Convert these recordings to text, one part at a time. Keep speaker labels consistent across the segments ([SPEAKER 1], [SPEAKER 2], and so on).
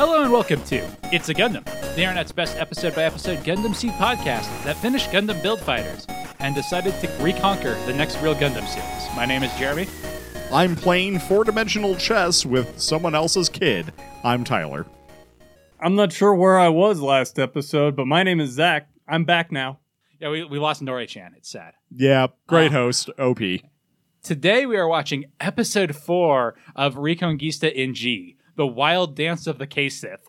[SPEAKER 1] Hello and welcome to It's a Gundam, the internet's best episode by episode Gundam Seed podcast that finished Gundam Build Fighters and decided to reconquer the next real Gundam series. My name is Jeremy.
[SPEAKER 2] I'm playing four dimensional chess with someone else's kid. I'm Tyler.
[SPEAKER 3] I'm not sure where I was last episode, but my name is Zach. I'm back now.
[SPEAKER 1] Yeah, we, we lost Nori Chan. It's sad.
[SPEAKER 2] Yeah, great
[SPEAKER 1] Ah.
[SPEAKER 2] host, OP.
[SPEAKER 1] Today we are watching episode four of Reconguista in G, The Wild Dance of the Cat Sith.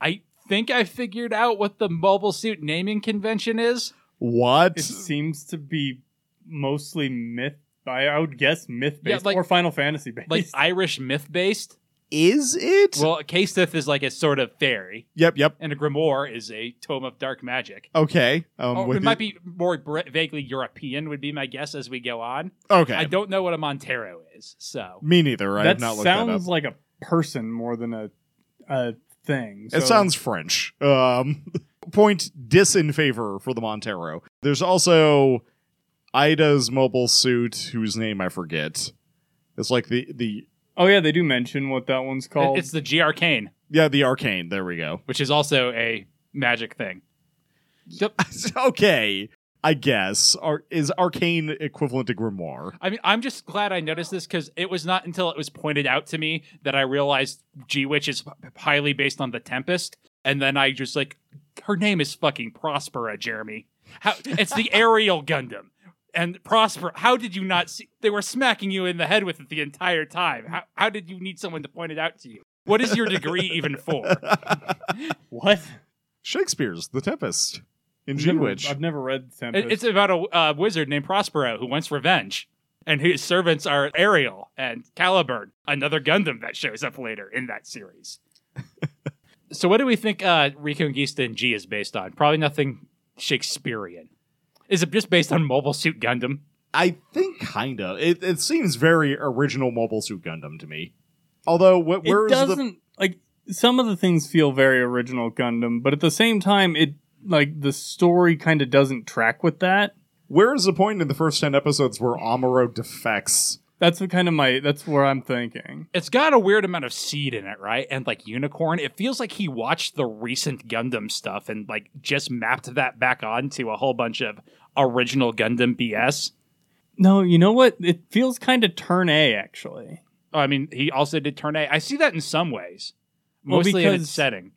[SPEAKER 1] I think I figured out what the mobile suit naming convention is.
[SPEAKER 2] What?
[SPEAKER 3] It seems to be mostly myth. I, I would guess myth based
[SPEAKER 1] Yeah, like-
[SPEAKER 3] or Final Fantasy based.
[SPEAKER 1] Like Irish myth based.
[SPEAKER 2] Is it?
[SPEAKER 1] Well, a Cat Sith is like a sort of fairy,
[SPEAKER 2] yep, yep.
[SPEAKER 1] and a grimoire is a tome of dark magic.
[SPEAKER 2] Okay. Um,
[SPEAKER 1] Or
[SPEAKER 2] with
[SPEAKER 1] it might be more br- vaguely European, would be my guess as we go on.
[SPEAKER 2] Okay.
[SPEAKER 1] I don't know what a Montero is, so
[SPEAKER 2] Me neither. I have
[SPEAKER 3] that
[SPEAKER 2] not looked that up.
[SPEAKER 3] sounds like a person more than a a thing.
[SPEAKER 2] It sounds French. Um, point dis in favor for the Montero. There's also Ida's mobile suit, whose name I forget. It's like the the
[SPEAKER 3] Oh yeah, they do mention what that one's called.
[SPEAKER 1] it's the G Arcane,
[SPEAKER 2] yeah the arcane. There we go.
[SPEAKER 1] which is also a magic thing. Yep.
[SPEAKER 2] okay, I guess. Ar- is arcane equivalent to grimoire?
[SPEAKER 1] I mean, I'm just glad I noticed this because it was not until it was pointed out to me that I realized G Witch is highly based on the Tempest, and then I just like, her name is fucking Prospera, Jeremy. How it's the aerial Gundam. And Prosper, how did you not see? They were smacking you in the head with it the entire time. How, how did you need someone to point it out to you? What is your degree even for?
[SPEAKER 3] what?
[SPEAKER 2] Shakespeare's The Tempest in
[SPEAKER 3] I've never-
[SPEAKER 2] Witch.
[SPEAKER 3] I've never read Tempest.
[SPEAKER 1] It's about a uh, wizard named Prospero who wants revenge, and his servants are Ariel and Caliburn, another Gundam that shows up later in that series. so, what do we think uh, Reconguista in G is based on? Probably nothing Shakespearean. Is it just based on Mobile Suit Gundam?
[SPEAKER 2] I think kinda. It it seems very original Mobile Suit Gundam to me. Although, wh-
[SPEAKER 3] it
[SPEAKER 2] where's
[SPEAKER 3] doesn't like some of the things feel very original Gundam, but at the same time, it like the story kind of doesn't track with that.
[SPEAKER 2] where is the point in the first ten episodes where Amuro defects?
[SPEAKER 3] That's the kind of my. That's where I'm thinking.
[SPEAKER 1] It's got a weird amount of seed in it, right? And like unicorn, it feels like he watched the recent Gundam stuff and like just mapped that back onto a whole bunch of original Gundam BS.
[SPEAKER 3] No, you know what? It feels kind of turn A actually.
[SPEAKER 1] Oh, I mean, he also did Turn A. I see that in some ways,
[SPEAKER 3] Well,
[SPEAKER 1] mostly in its setting.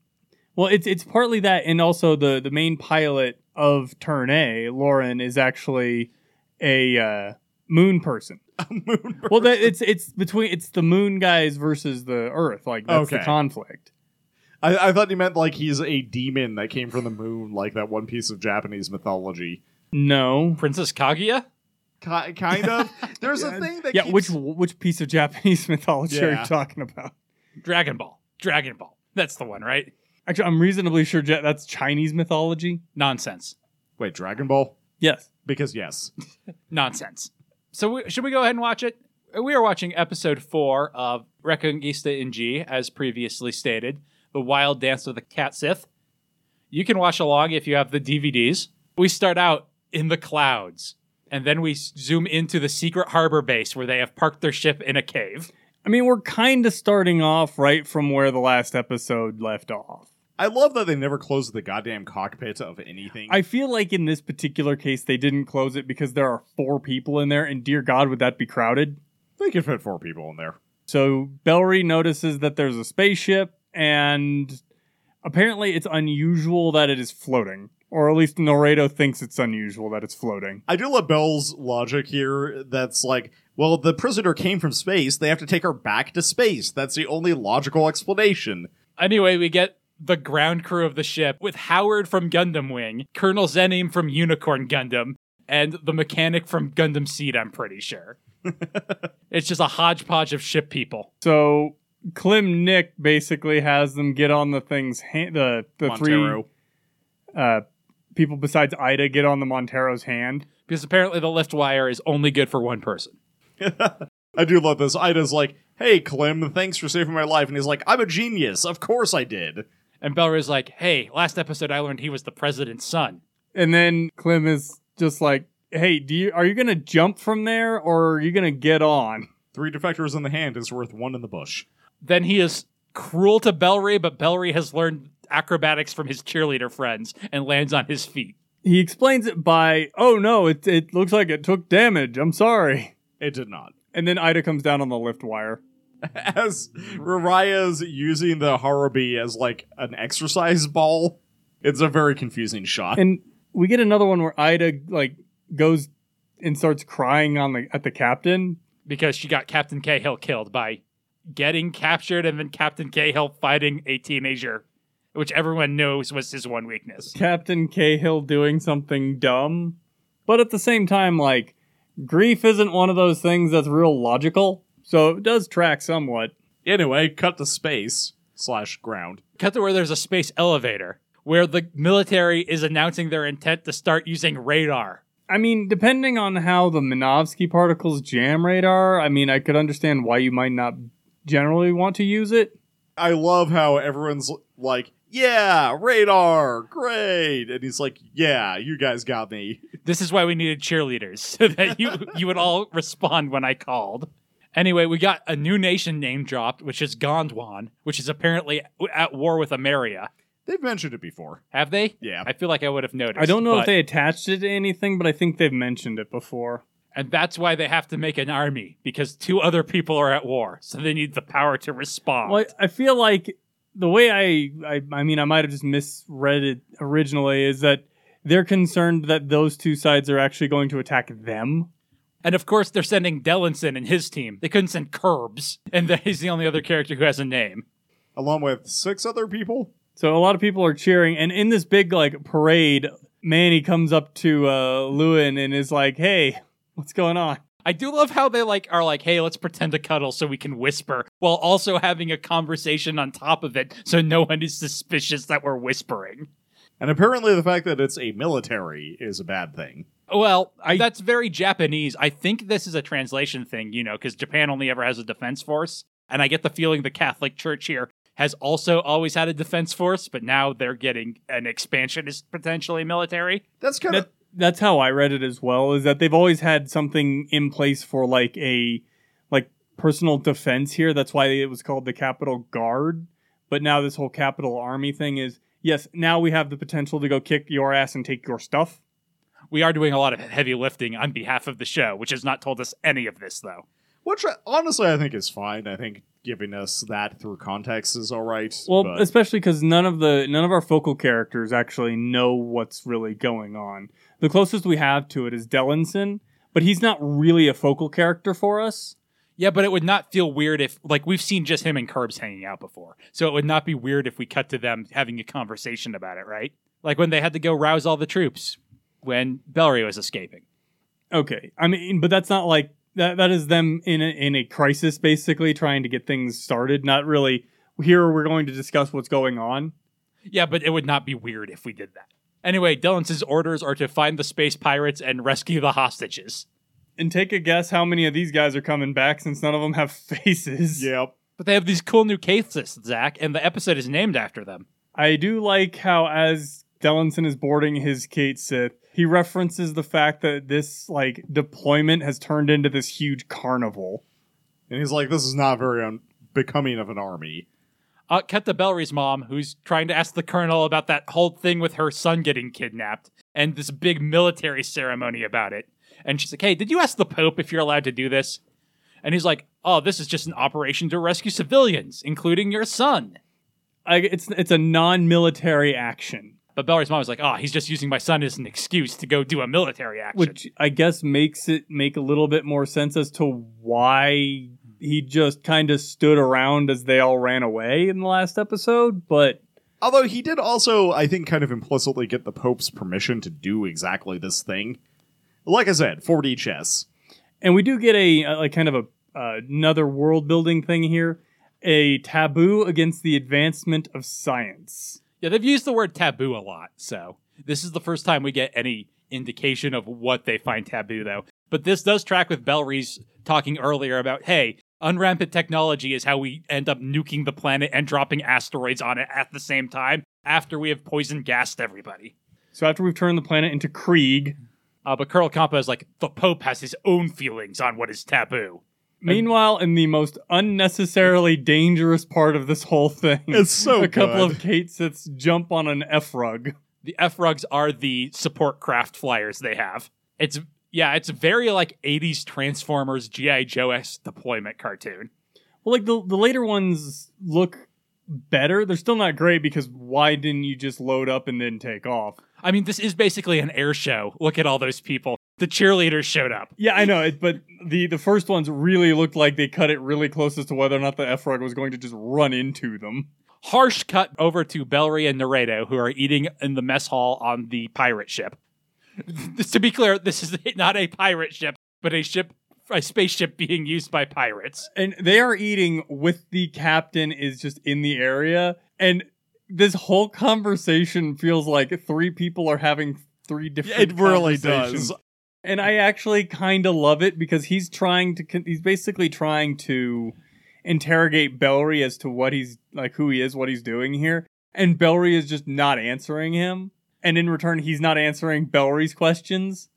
[SPEAKER 3] Well, it's it's partly that, and also the the main pilot of Turn A, Loran, is actually a uh, moon person.
[SPEAKER 2] A Moon
[SPEAKER 3] Well, that it's it's between it's the moon guys versus the Earth. Like that's the conflict.
[SPEAKER 2] I, I thought you meant like he's a demon that came from the moon, like that one piece of Japanese mythology.
[SPEAKER 3] No.
[SPEAKER 1] Princess Kaguya?
[SPEAKER 2] Ki- kind of. There's a thing that
[SPEAKER 3] Yeah,
[SPEAKER 2] keeps-
[SPEAKER 3] which which piece of Japanese mythology are you talking about?
[SPEAKER 1] Dragon Ball. Dragon Ball. That's the one, right?
[SPEAKER 3] Actually, I'm reasonably sure Ja- that's Chinese mythology.
[SPEAKER 1] Nonsense.
[SPEAKER 2] wait Dragon Ball
[SPEAKER 3] Yes.
[SPEAKER 2] because yes.
[SPEAKER 1] Nonsense. So, we, should we go ahead and watch it? We are watching episode four of Reconguista in G, as previously stated The Wild Dance of the Cat Sith. You can watch along if you have the DVDs. We start out in the clouds, and then we zoom into the secret harbor base where they have parked their ship in a cave.
[SPEAKER 3] I mean, we're kind of starting off right from where the last episode left off.
[SPEAKER 2] I love that they never closed the goddamn cockpit of anything.
[SPEAKER 3] I feel like in this particular case, they didn't close it because there are four people in there, and dear God, would that be crowded?
[SPEAKER 2] they could fit four people in there.
[SPEAKER 3] So Bellri notices that there's a spaceship, and apparently it's unusual that it is floating. Or at least Noredo thinks it's unusual that it's floating.
[SPEAKER 2] I do love Bell's logic here. That's like, well, the prisoner came from space. They have to take her back to space. That's the only logical explanation.
[SPEAKER 1] Anyway, we get the ground crew of the ship with Howard from Gundam Wing, Colonel Zenim from Unicorn Gundam, and the mechanic from Gundam Seed, I'm pretty sure. it's just a hodgepodge of ship people.
[SPEAKER 3] So Klim Nick basically has them get on the thing's hand. The the
[SPEAKER 2] Montero.
[SPEAKER 3] three uh, people besides Ida get on the Montero's hand.
[SPEAKER 1] Because apparently the lift wire is only good for one person.
[SPEAKER 2] I do love this. Ida's like, hey, Clem, thanks for saving my life. And he's like, I'm a genius. Of course I did.
[SPEAKER 1] And Bellri's like, hey, last episode I learned he was the president's son.
[SPEAKER 3] And then Klim is just like, "Hey, do you are you gonna jump from there or are you gonna get on?"
[SPEAKER 2] Three defectors in the hand is worth one in the bush.
[SPEAKER 1] Then he is cruel to Bellri, but Bellri has learned acrobatics from his cheerleader friends and lands on his feet.
[SPEAKER 3] He explains it by, "Oh no, it it looks like it took damage. I'm sorry."
[SPEAKER 2] It did not.
[SPEAKER 3] And then Ida comes down on the lift wire.
[SPEAKER 2] As Raraiya's using the Harubi as like an exercise ball, it's a very confusing shot.
[SPEAKER 3] And we get another one where Ida like goes and starts crying on the at the captain.
[SPEAKER 1] because she got Captain Cahill killed by getting captured and then Captain Cahill fighting a teenager, which everyone knows was his one weakness.
[SPEAKER 3] Captain Cahill doing something dumb. But at the same time, like, grief isn't one of those things that's real logical. So it does track somewhat.
[SPEAKER 2] Anyway, cut to space slash ground.
[SPEAKER 1] Cut to where there's a space elevator where the military is announcing their intent to start using radar.
[SPEAKER 3] I mean, depending on how the Minovsky particles jam radar, I mean, I could understand why you might not generally want to use it.
[SPEAKER 2] I love how everyone's like, "Yeah, radar, great," and he's like, "Yeah, you guys got me."
[SPEAKER 1] This is why we needed cheerleaders so that you you would all respond when I called. Anyway, we got a new nation name dropped, which is Gondwan, which is apparently at war with Ameria.
[SPEAKER 2] They've mentioned it before.
[SPEAKER 1] Have they?
[SPEAKER 2] Yeah.
[SPEAKER 1] I feel like I would have noticed.
[SPEAKER 3] I don't know
[SPEAKER 1] but-
[SPEAKER 3] if they attached it to anything, but I think they've mentioned it before.
[SPEAKER 1] And that's why they have to make an army because two other people are at war, so they need the power to respond.
[SPEAKER 3] Well, I I feel like the way I, I, I mean, I might have just misread it originally is that they're concerned that those two sides are actually going to attack them.
[SPEAKER 1] And of course, they're sending Dellensen and his team. They couldn't send Kerbes, and that he's the only other character who has a name.
[SPEAKER 2] Along with six other people.
[SPEAKER 3] So a lot of people are cheering, and in this big like parade, Manny comes up to uh, Luin and is like, "Hey, what's going on?"
[SPEAKER 1] I do love how they like are like, hey, let's pretend to cuddle so we can whisper, while also having a conversation on top of it, so no one is suspicious that we're whispering.
[SPEAKER 2] And apparently, the fact that it's a military is a bad thing.
[SPEAKER 1] Well,
[SPEAKER 3] I-
[SPEAKER 1] that's very Japanese. I think this is a translation thing, you know, because Japan only ever has a defense force. And I get the feeling the Catholic Church here has also always had a defense force, but now they're getting an expansionist, potentially military.
[SPEAKER 2] That's kind
[SPEAKER 3] That,
[SPEAKER 2] of
[SPEAKER 3] that's how I read it as well. Is that they've always had something in place for like a like personal defense here. That's why it was called the Capitol Guard. But now this whole Capitol Army thing is yes. Now we have the potential to go kick your ass and take your stuff.
[SPEAKER 1] We are doing a lot of heavy lifting on behalf of the show, which has not told us any of this, though.
[SPEAKER 2] which uh, honestly I think is fine. I think giving us that through context is all right.
[SPEAKER 3] Well,
[SPEAKER 2] but-
[SPEAKER 3] especially because none of the none of our focal characters actually know what's really going on. The closest we have to it is Dellensen, but he's not really a focal character for us.
[SPEAKER 1] Yeah, but it would not feel weird if, like, we've seen just him and Kerbes hanging out before. So it would not be weird if we cut to them having a conversation about it, right? Like when they had to go rouse all the troops when Bellri was escaping.
[SPEAKER 3] Okay, I mean, but that's not like that. That is them in a, in a crisis, basically trying to get things started. Not really. Here we're going to discuss what's going on.
[SPEAKER 1] Yeah, but it would not be weird if we did that. Anyway, Dillon's orders are to find the space pirates and rescue the hostages.
[SPEAKER 3] And take a guess how many of these guys are coming back, since none of them have faces.
[SPEAKER 2] yep.
[SPEAKER 1] But they have these cool new cases, Zach, and the episode is named after them.
[SPEAKER 3] I do like how as Dellensen is boarding his Cat Sith, he references the fact that this like deployment has turned into this huge carnival.
[SPEAKER 2] And he's like, "This is not very un- becoming of an army."
[SPEAKER 1] Uh, cut Bellri's mom, who's trying to ask the colonel about that whole thing with her son getting kidnapped and this big military ceremony about it. And she's like, hey, did you ask the Pope if you're allowed to do this? And he's like, oh, this is just an operation to rescue civilians, including your son.
[SPEAKER 3] I, it's it's a non-military action,
[SPEAKER 1] But Bellri's mom was like, oh, he's just using my son as an excuse to go do a military action.
[SPEAKER 3] which I guess makes it make a little bit more sense as to why he just kind of stood around as they all ran away in the last episode. But
[SPEAKER 2] Although he did also, I think, kind of implicitly get the Pope's permission to do exactly this thing. Like I said, 4D chess.
[SPEAKER 3] and we do get a, a like kind of a uh, another world building thing here, a taboo against the advancement of science.
[SPEAKER 1] Yeah, they've used the word taboo a lot, so this is the first time we get any indication of what they find taboo, though. But this does track with Bellri's talking earlier about, hey, unrampant technology is how we end up nuking the planet and dropping asteroids on it at the same time after we have poison gassed everybody.
[SPEAKER 3] So after we've turned the planet into Krieg,
[SPEAKER 1] Uh, but Colonel Cumpa is like, the Pope has his own feelings on what is taboo.
[SPEAKER 3] Meanwhile, in the most unnecessarily dangerous part of this whole thing,
[SPEAKER 2] It's so
[SPEAKER 3] a couple
[SPEAKER 2] good.
[SPEAKER 3] of Cat Siths jump on an F rug.
[SPEAKER 1] The F rugs are the support craft flyers they have. It's yeah, it's very like 80s Transformers GI Joe S deployment cartoon.
[SPEAKER 3] Well, like the the later ones look better. They're still not great because why didn't you just load up and then take off?
[SPEAKER 1] I mean, this is basically an air show. Look at all those people. The cheerleaders showed up.
[SPEAKER 3] Yeah, I know it, but the the first ones really looked like they cut it really close as to whether or not the F rug was going to just run into them.
[SPEAKER 1] Harsh cut over to Bellri and Noredo, who are eating in the mess hall on the pirate ship. to be clear, this is not a pirate ship, but a ship, a spaceship being used by pirates.
[SPEAKER 3] And they are eating with the captain is just in the area, and this whole conversation feels like three people are having three different.
[SPEAKER 2] It really does.
[SPEAKER 3] And I actually kind of love it because he's trying to he's basically trying to interrogate Bellri as to what he's like who he is, what he's doing here, and Bellri is just not answering him. And in return, he's not answering Bellri's questions.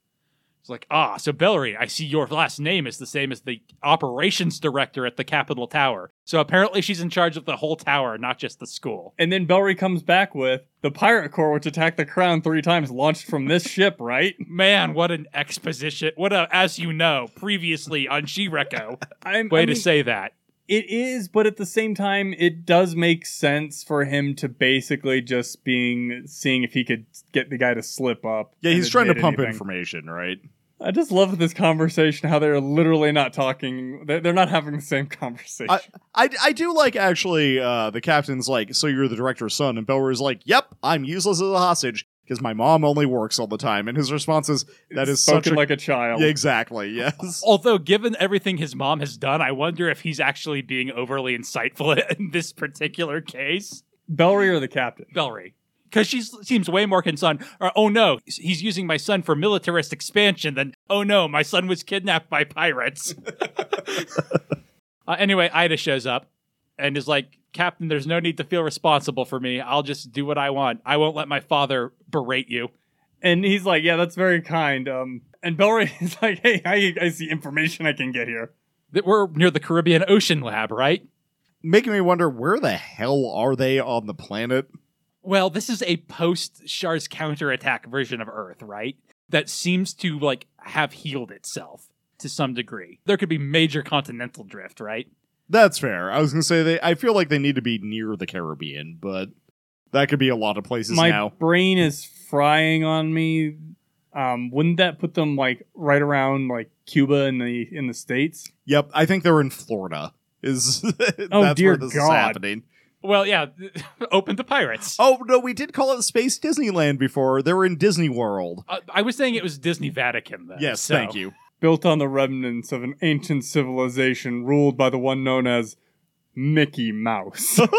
[SPEAKER 1] It's like, ah, so Bellri, I see your last name is the same as the operations director at the Capitol Tower. So apparently she's in charge of the whole tower, not just the school.
[SPEAKER 3] And then Bellri comes back with the pirate corps, which attacked the crown three times, launched from this ship, right?
[SPEAKER 1] Man, what an exposition. What a, as you know, previously on Shireko.
[SPEAKER 3] I'm,
[SPEAKER 1] Way
[SPEAKER 3] I
[SPEAKER 1] to say that.
[SPEAKER 3] It is, but at the same time, it does make sense for him to basically just being seeing if he could get the guy to slip up.
[SPEAKER 2] Yeah, he's trying to pump
[SPEAKER 3] anything.
[SPEAKER 2] information, right?
[SPEAKER 3] I just love this conversation. How they're literally not talking. They're, they're not having the same conversation.
[SPEAKER 2] I, I do like actually uh, the captain's like, so you're the director's son, and Bellri's like, yep, I'm useless as a hostage because my mom only works all the time, and his response is, that is such
[SPEAKER 3] spoken
[SPEAKER 2] a
[SPEAKER 3] like a child.
[SPEAKER 2] yeah, exactly, yes.
[SPEAKER 1] Although, given everything his mom has done, I wonder if he's actually being overly insightful in this particular case.
[SPEAKER 3] Bellri or the captain.
[SPEAKER 1] Bellri. Because she seems way more concerned. Or, oh no, he's using my son for militarist expansion than, oh no, my son was kidnapped by pirates. uh, anyway, Ida shows up and is like, Captain, there's no need to feel responsible for me. I'll just do what I want. I won't let my father berate you.
[SPEAKER 3] And he's like, "Yeah, that's very kind." Um, and Bellri is like, "Hey, I, I see information I can get here."
[SPEAKER 1] That We're near the Caribbean Ocean Lab, right?
[SPEAKER 2] Making me wonder where the hell are they on the planet?
[SPEAKER 1] Well, this is a post Char's counterattack version of Earth, right? That seems to like have healed itself to some degree. There could be major continental drift, right?
[SPEAKER 2] That's fair. I was gonna say they. I feel like they need to be near the Caribbean, but that could be a lot of places
[SPEAKER 3] My
[SPEAKER 2] now.
[SPEAKER 3] brain is frying on me. Um, wouldn't that put them like right around like Cuba in the in the states?
[SPEAKER 2] Yep, I think they're in Florida. Is
[SPEAKER 3] Oh,
[SPEAKER 2] that's
[SPEAKER 3] dear
[SPEAKER 2] where this is
[SPEAKER 3] God.
[SPEAKER 2] happening?
[SPEAKER 1] Well, yeah, open to pirates.
[SPEAKER 2] Oh no, we did call it Space Disneyland before. They were in Disney World.
[SPEAKER 1] Uh, I was saying it was Disney Vatican, though.
[SPEAKER 2] yes,
[SPEAKER 1] so-
[SPEAKER 2] thank you.
[SPEAKER 3] Built on the remnants of an ancient civilization ruled by the one known as Mickey Mouse.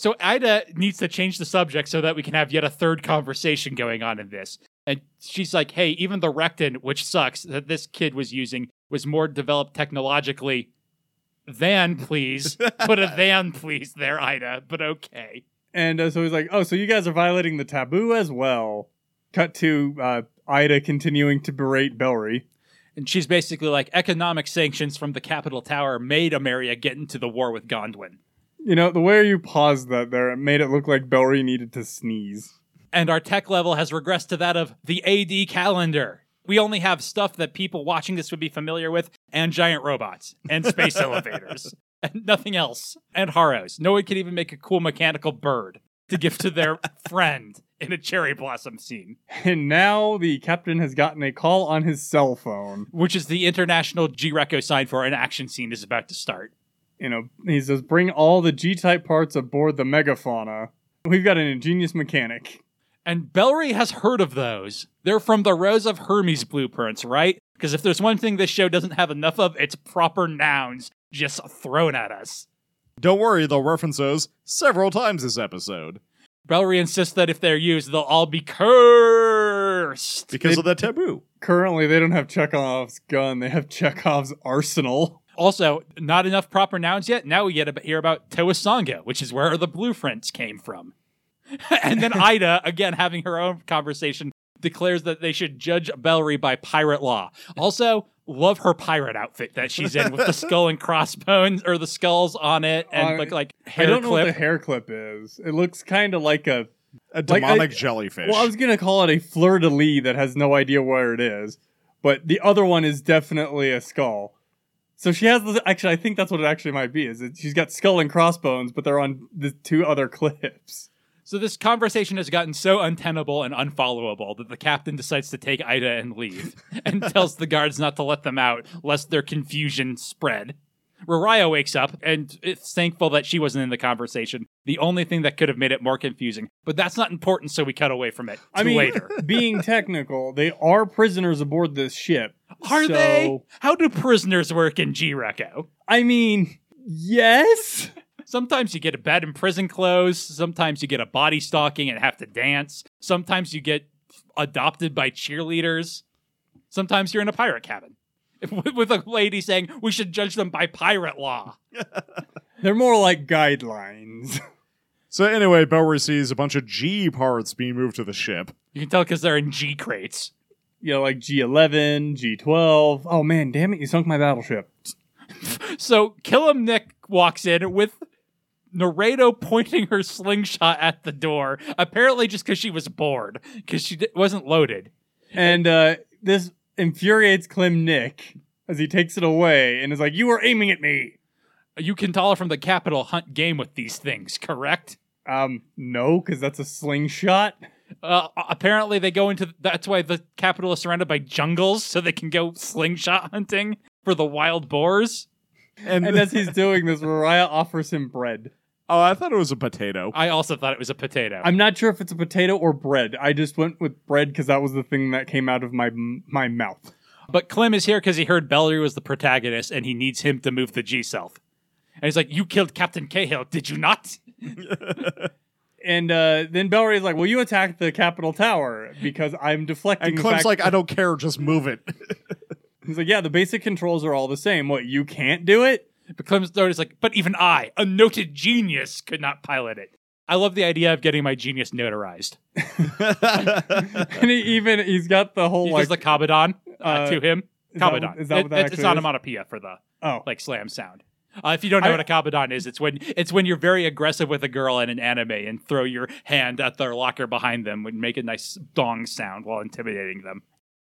[SPEAKER 1] So Ida needs to change the subject so that we can have yet a third conversation going on in this. And she's like, hey, even the Rekteen, which sucks, that this kid was using was more developed technologically than, please. Put a than, please, there, Ida, but okay.
[SPEAKER 3] and uh, so he's like, "Oh, so you guys are violating the taboo as well." Cut to uh, Ida continuing to berate Bellri.
[SPEAKER 1] And she's basically like, economic sanctions from the Capitol Tower made Ameria get into the war with Gondwan.
[SPEAKER 3] You know, the way you paused that there, it made it look like Bellri needed to sneeze.
[SPEAKER 1] and our tech level has regressed to that of the AD calendar. We only have stuff that people watching this would be familiar with, and giant robots, and space elevators, and nothing else, and Haros. No one can even make a cool mechanical bird to give to their friend in a cherry blossom scene,
[SPEAKER 3] And now the captain has gotten a call on his cell phone.
[SPEAKER 1] which is the international G-Reco sign for an action scene is about to start.
[SPEAKER 3] You know, he says, "Bring all the G-type parts aboard the megafauna. We've got an ingenious mechanic."
[SPEAKER 1] And Bellri has heard of those. They're from the Rose of Hermes blueprints, right? Because if there's one thing this show doesn't have enough of, it's proper nouns just thrown at us.
[SPEAKER 2] Don't worry, they'll reference those several times this episode
[SPEAKER 1] Bellri insists that if they're used, they'll all be cursed.
[SPEAKER 2] because
[SPEAKER 3] They-
[SPEAKER 2] of that taboo.
[SPEAKER 3] Currently, they don't have Chekhov's gun; they have Chekhov's arsenal.
[SPEAKER 1] Also, not enough proper nouns yet. Now we get to hear about Towasanga, which is where the blueprints came from. and then Ida, again having her own conversation, declares that they should judge Bellri by pirate law. Also, love her pirate outfit that she's in with the skull and crossbones or the skulls on it and
[SPEAKER 3] Uh,
[SPEAKER 1] like like
[SPEAKER 3] I don't know what
[SPEAKER 1] clip.
[SPEAKER 3] the hair clip is. It looks kind of like a.
[SPEAKER 2] A
[SPEAKER 3] Like, I-
[SPEAKER 2] demonic jellyfish.
[SPEAKER 3] Well, I was gonna call it a fleur de lis that has no idea where it is, but the other one is definitely a skull. So she has. This, actually, I think that's what it actually might be. Is that she's got skull and crossbones, but they're on the two other clips.
[SPEAKER 1] So this conversation has gotten so untenable and unfollowable that the captain decides to take Ida and leave, and tells the guards not to let them out lest their confusion spread. Raraiya wakes up and is thankful that she wasn't in the conversation. The only thing that could have made it more confusing, but that's not important, so we cut away from it. To
[SPEAKER 3] I mean,
[SPEAKER 1] later.
[SPEAKER 3] being technical, they are prisoners aboard this ship.
[SPEAKER 1] Are
[SPEAKER 3] so-
[SPEAKER 1] they? How do prisoners work in G-Reco?
[SPEAKER 3] I mean, yes.
[SPEAKER 1] Sometimes you get a bed and prison clothes. Sometimes you get a body stalking and have to dance. Sometimes you get adopted by cheerleaders. Sometimes you're in a pirate cabin with with a lady saying we should judge them by pirate law.
[SPEAKER 3] They're more like guidelines.
[SPEAKER 2] so anyway, Bellri sees a bunch of G parts being moved to the ship.
[SPEAKER 1] You can tell because they're in G crates.
[SPEAKER 3] you know, like G11, G12. Oh man, damn it, you sunk my battleship.
[SPEAKER 1] So Klim Nick walks in with Noredo pointing her slingshot at the door, apparently just because she was bored, because she di- wasn't loaded.
[SPEAKER 3] And uh, this infuriates Klim Nick as he takes it away and is like, You were aiming at me.
[SPEAKER 1] You can tell from the Capitol hunt game with these things, correct?
[SPEAKER 3] Um, no, because that's a slingshot.
[SPEAKER 1] Uh, apparently, they go into. That's why the capital is surrounded by jungles, so they can go slingshot hunting for the wild boars.
[SPEAKER 2] And,
[SPEAKER 3] And as he's doing this, Raraiya offers him bread.
[SPEAKER 2] Oh, I thought it was a potato.
[SPEAKER 1] I also thought it was a potato.
[SPEAKER 3] I'm not sure if it's a potato or bread. I just went with bread because that was the thing that came out of my my mouth.
[SPEAKER 1] but Klim is here because he heard Bellri was the protagonist, and he needs him to move the G self. And he's like, "You killed Captain Cahill, did you not?"
[SPEAKER 3] And uh, then Bellri's like, "Well, you attacked the Capitol Tower because I'm deflecting."
[SPEAKER 2] and
[SPEAKER 3] the
[SPEAKER 2] Klim's
[SPEAKER 3] fact
[SPEAKER 2] like, I don't care, just move it.
[SPEAKER 3] He's like, "Yeah, the basic controls are all the same. What you can't do it?"
[SPEAKER 1] But Klim's is like, "But even I, a noted genius, could not pilot it." I love the idea of getting my genius notarized.
[SPEAKER 3] and he even he's got the whole
[SPEAKER 1] He
[SPEAKER 3] like
[SPEAKER 1] the kabedon uh,
[SPEAKER 3] uh,
[SPEAKER 1] to him.
[SPEAKER 3] is that Kabedon. is that what that
[SPEAKER 1] it- it's
[SPEAKER 3] is?
[SPEAKER 1] onomatopoeia for the
[SPEAKER 3] oh
[SPEAKER 1] like slam sound. Uh, if you don't know
[SPEAKER 3] I-
[SPEAKER 1] what a kabedon is, it's when it's when you're very aggressive with a girl in an anime and throw your hand at their locker behind them and make a nice dong sound while intimidating them.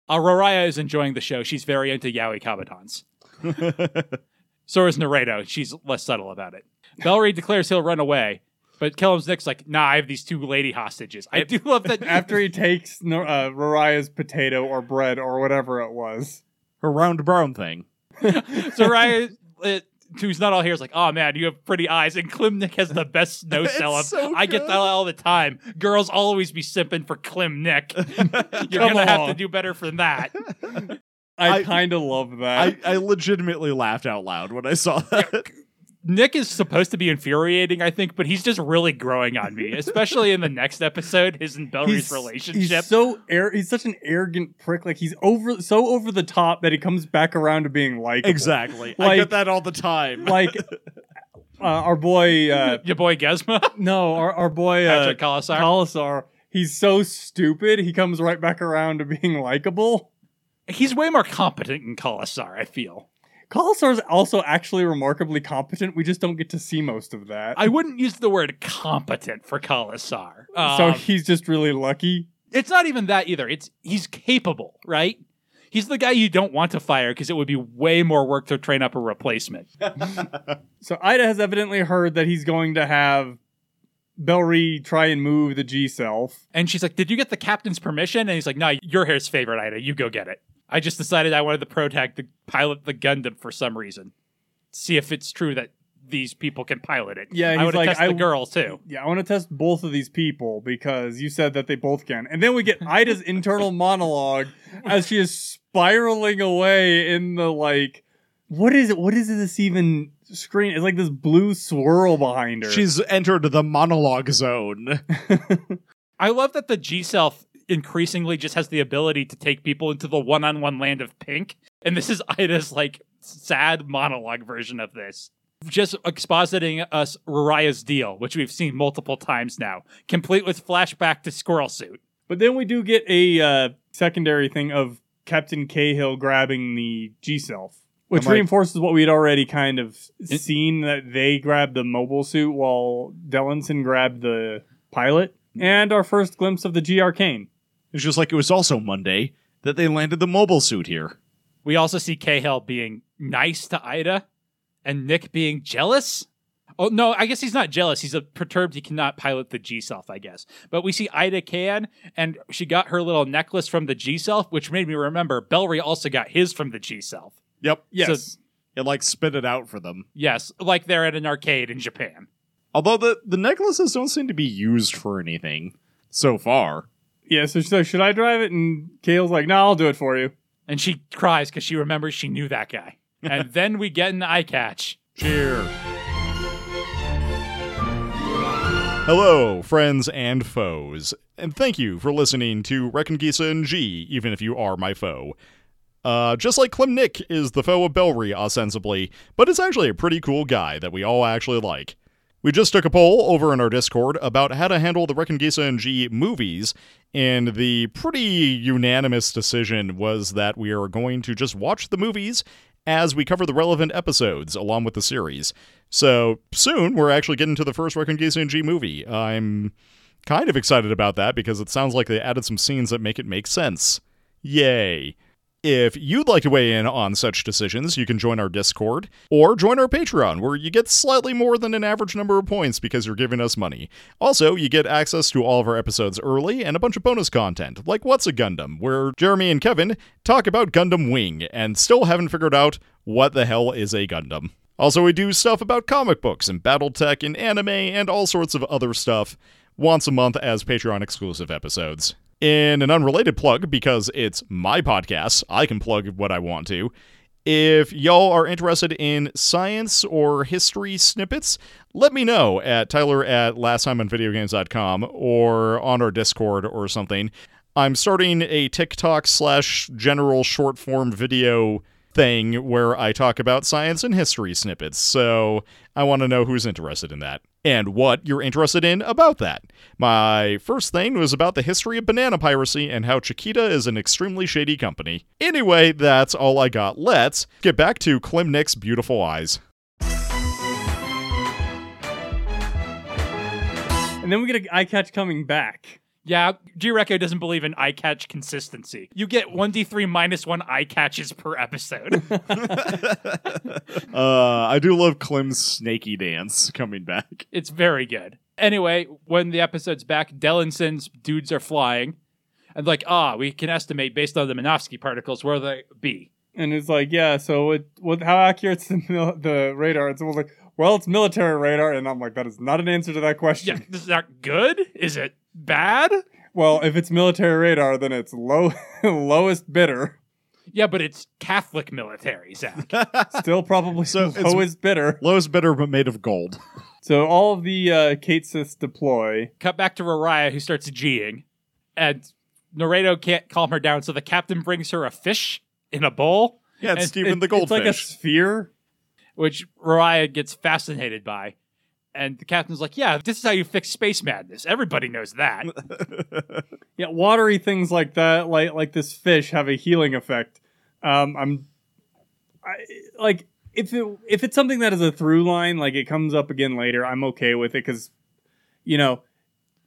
[SPEAKER 1] Uh, Raraiya is enjoying the show. She's very into yaoi kabadons. So is Noredo. She's less subtle about it. Bellri declares he'll run away, but Kellam's Nick's like, nah, I have these two lady hostages. I do love that
[SPEAKER 3] after he takes uh, Raraiya's potato or bread or whatever it was.
[SPEAKER 2] Her round brown thing.
[SPEAKER 1] so Ryan, uh, who's not all here, is like, "Oh man, you have pretty eyes." And Klim Nick has the best snow cell.
[SPEAKER 2] so
[SPEAKER 1] I get that all the time. Girls always be simping for Klim Nick. You're
[SPEAKER 3] Come
[SPEAKER 1] gonna have to do better for that.
[SPEAKER 3] I,
[SPEAKER 2] I-
[SPEAKER 3] kind of love that.
[SPEAKER 2] I, I legitimately laughed out loud when I saw that.
[SPEAKER 1] Nick is supposed to be infuriating, I think, but he's just really growing on me, especially in the next episode, his and Bellri's relationship.
[SPEAKER 3] He's so air. He's such an arrogant prick. Like he's over so over the top that he comes back around to being like
[SPEAKER 2] exactly. I get that all the time.
[SPEAKER 3] Like uh, our boy. Uh,
[SPEAKER 1] Your boy Gesma,
[SPEAKER 3] no, our our boy uh,
[SPEAKER 1] Patrick Colasour.
[SPEAKER 3] Colasour. He's so stupid. He comes right back around to being likable.
[SPEAKER 1] He's way more competent than Colasour, I feel.
[SPEAKER 3] Colasour's also actually remarkably competent. We just don't get to see most of that.
[SPEAKER 1] I wouldn't use the word competent for Colasour.
[SPEAKER 3] so
[SPEAKER 1] Um,
[SPEAKER 3] he's just really lucky.
[SPEAKER 1] it's not even that either. It's he's capable, right? He's the guy you don't want to fire because it would be way more work to train up a replacement.
[SPEAKER 3] So Ida has evidently heard that he's going to have Bellri try and move the G self.
[SPEAKER 1] And she's like, "Did you get the captain's permission?" And he's like, "No, you're his favorite, Ida. You go get it." I just decided I wanted the protag to pilot the Gundam for some reason. See if it's true that these people can pilot it.
[SPEAKER 3] Yeah,
[SPEAKER 1] I
[SPEAKER 3] he's
[SPEAKER 1] would
[SPEAKER 3] like,
[SPEAKER 1] test
[SPEAKER 3] I-
[SPEAKER 1] the girl too.
[SPEAKER 3] Yeah, I want to test both of these people because you said that they both can. And then we get Ida's internal monologue as she is spiraling away in the like what is it? What is this even screen? It's like this blue swirl behind her.
[SPEAKER 2] She's entered the monologue zone.
[SPEAKER 1] I love that the G self increasingly just has the ability to take people into the one-on-one land of pink, and this is Ida's like sad monologue version of this. Just expositing us Rariah's deal, which we've seen multiple times now, complete with flashback to Squirrel Suit.
[SPEAKER 3] But then we do get a uh, secondary thing of Captain Cahill grabbing the G Self, which
[SPEAKER 2] like-
[SPEAKER 3] reinforces what we had already kind of
[SPEAKER 1] It-
[SPEAKER 3] seen that they grabbed the mobile suit while Dellensen grabbed the pilot, and our first glimpse of the G Arcane.
[SPEAKER 2] It's just like it was also Monday that they landed the mobile suit here.
[SPEAKER 1] We also see Cahill being nice to Ida and Nick being jealous. Oh, no, I guess he's not jealous. He's a perturbed he cannot pilot the G Self, I guess. But we see Ida can, and she got her little necklace from the G Self, which made me remember Bellri also got his from the G Self.
[SPEAKER 2] Yep.
[SPEAKER 3] Yes.
[SPEAKER 2] It like spit it out for them.
[SPEAKER 1] Yes, like they're at an arcade in Japan.
[SPEAKER 2] Although the, the necklaces don't seem to be used for anything so far.
[SPEAKER 3] Yeah, so she's like, should I drive it? And Kale's like, no, I'll do it for you.
[SPEAKER 1] And she cries because she remembers she knew that guy. and then we get an eye catch.
[SPEAKER 2] Cheer. Hello, friends and foes, and thank you for listening to Reconguista in G, even if you are my foe. Uh, just like Klim Nick is the foe of Bellri, ostensibly, but it's actually a pretty cool guy that we all actually like. We just took a poll over in our Discord about how to handle the Reckon and G movies, and the pretty unanimous decision was that we are going to just watch the movies as we cover the relevant episodes along with the series. So soon we're actually getting to the first Reckon and G movie. I'm kind of excited about that because it sounds like they added some scenes that make it make sense. Yay. If you'd like to weigh in on such decisions, you can join our Discord or join our Patreon, where you get slightly more than an average number of points because you're giving us money. Also, you get access to all of our episodes early and a bunch of bonus content, like What's a Gundam, where Jeremy and Kevin talk about Gundam Wing and still haven't figured out what the hell is a Gundam. Also, we do stuff about comic books and Battletech and anime and all sorts of other stuff once a month as Patreon exclusive episodes. In an unrelated plug, because it's my podcast, I can plug what I want to. If y'all are interested in science or history snippets, let me know at Tyler at lasttimeonvideogames.com or on our Discord or something. I'm starting a TikTok slash general short form video thing where I talk about science and history snippets, so I want to know who's interested in that and what you're interested in about that. My first thing was about the history of banana piracy and how Chiquita is an extremely shady company. Anyway, that's all I got. Let's get back to Klim Nick's beautiful eyes.
[SPEAKER 3] And then we get an eye catch coming back.
[SPEAKER 1] Yeah, G Reco doesn't believe in eye catch consistency. You get 1d3 minus 1 eye catches per episode.
[SPEAKER 2] Uh, I do love Klim's snaky dance coming back.
[SPEAKER 1] it's very good. Anyway, when the episode's back, Dellensen's dudes are flying. And like, ah, we can estimate based on the Minovsky particles where they be.
[SPEAKER 3] And it's like, yeah, so it, what, how accurate's the, mil- the radar? It's almost like, well, it's military radar. And I'm like, that is not an answer to that question.
[SPEAKER 1] Yeah,
[SPEAKER 3] question.
[SPEAKER 1] is that good? Is it bad?
[SPEAKER 3] Well, if it's military radar, then it's low, lowest bidder.
[SPEAKER 1] Yeah, but it's Catholic military, Zach.
[SPEAKER 3] Still probably
[SPEAKER 2] So it's-
[SPEAKER 3] lowest bidder.
[SPEAKER 2] Lowest bidder, but made of gold.
[SPEAKER 3] So all of the uh, Kate deploy.
[SPEAKER 1] Cut back to Raraiya, who starts G'ing. And Noredo can't calm her down, so the captain brings her a fish in a bowl,
[SPEAKER 2] Yeah, it's
[SPEAKER 1] And
[SPEAKER 2] Stephen
[SPEAKER 3] It-
[SPEAKER 2] the
[SPEAKER 3] It's like a
[SPEAKER 2] Goldfish.
[SPEAKER 3] sphere.
[SPEAKER 1] which Raraiya gets fascinated by. And the captain's like, Yeah, this is how you fix space madness. Everybody knows that.
[SPEAKER 3] Yeah, watery things like that, like like this fish, have a healing effect. Um, I'm, I, like if it if it's something that is a through line, like it comes up again later, I'm okay with it because, you know,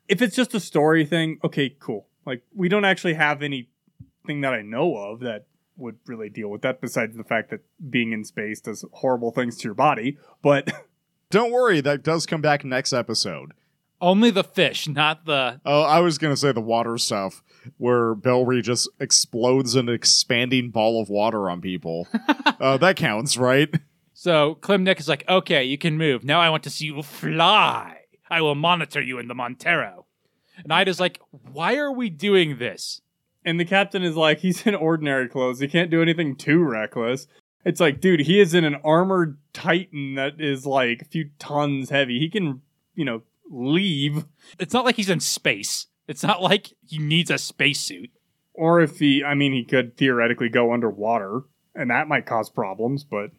[SPEAKER 3] if it's just a story thing, okay, cool. Like we don't actually have anything that I know of that would really deal with that, besides the fact that being in space does horrible things to your body. But
[SPEAKER 2] Don't worry, that does come back next episode.
[SPEAKER 1] Only the fish, not the.
[SPEAKER 2] Oh, I was gonna say the water stuff, where Bellri just explodes an expanding ball of water on people. uh, that counts, right?
[SPEAKER 1] So Klim Nick is like, Okay, you can move. Now I want to see you fly. I will monitor you in the Montero. And Ida's like, Why are we doing this?
[SPEAKER 3] And the captain is like, he's in ordinary clothes. He can't do anything too reckless. It's like, dude, he is in an armored titan that is like a few tons heavy. He can, you know, leave.
[SPEAKER 1] It's not like he's in space. It's not like he needs a spacesuit.
[SPEAKER 3] Or if he, I mean, he could theoretically go underwater, and that might cause problems, but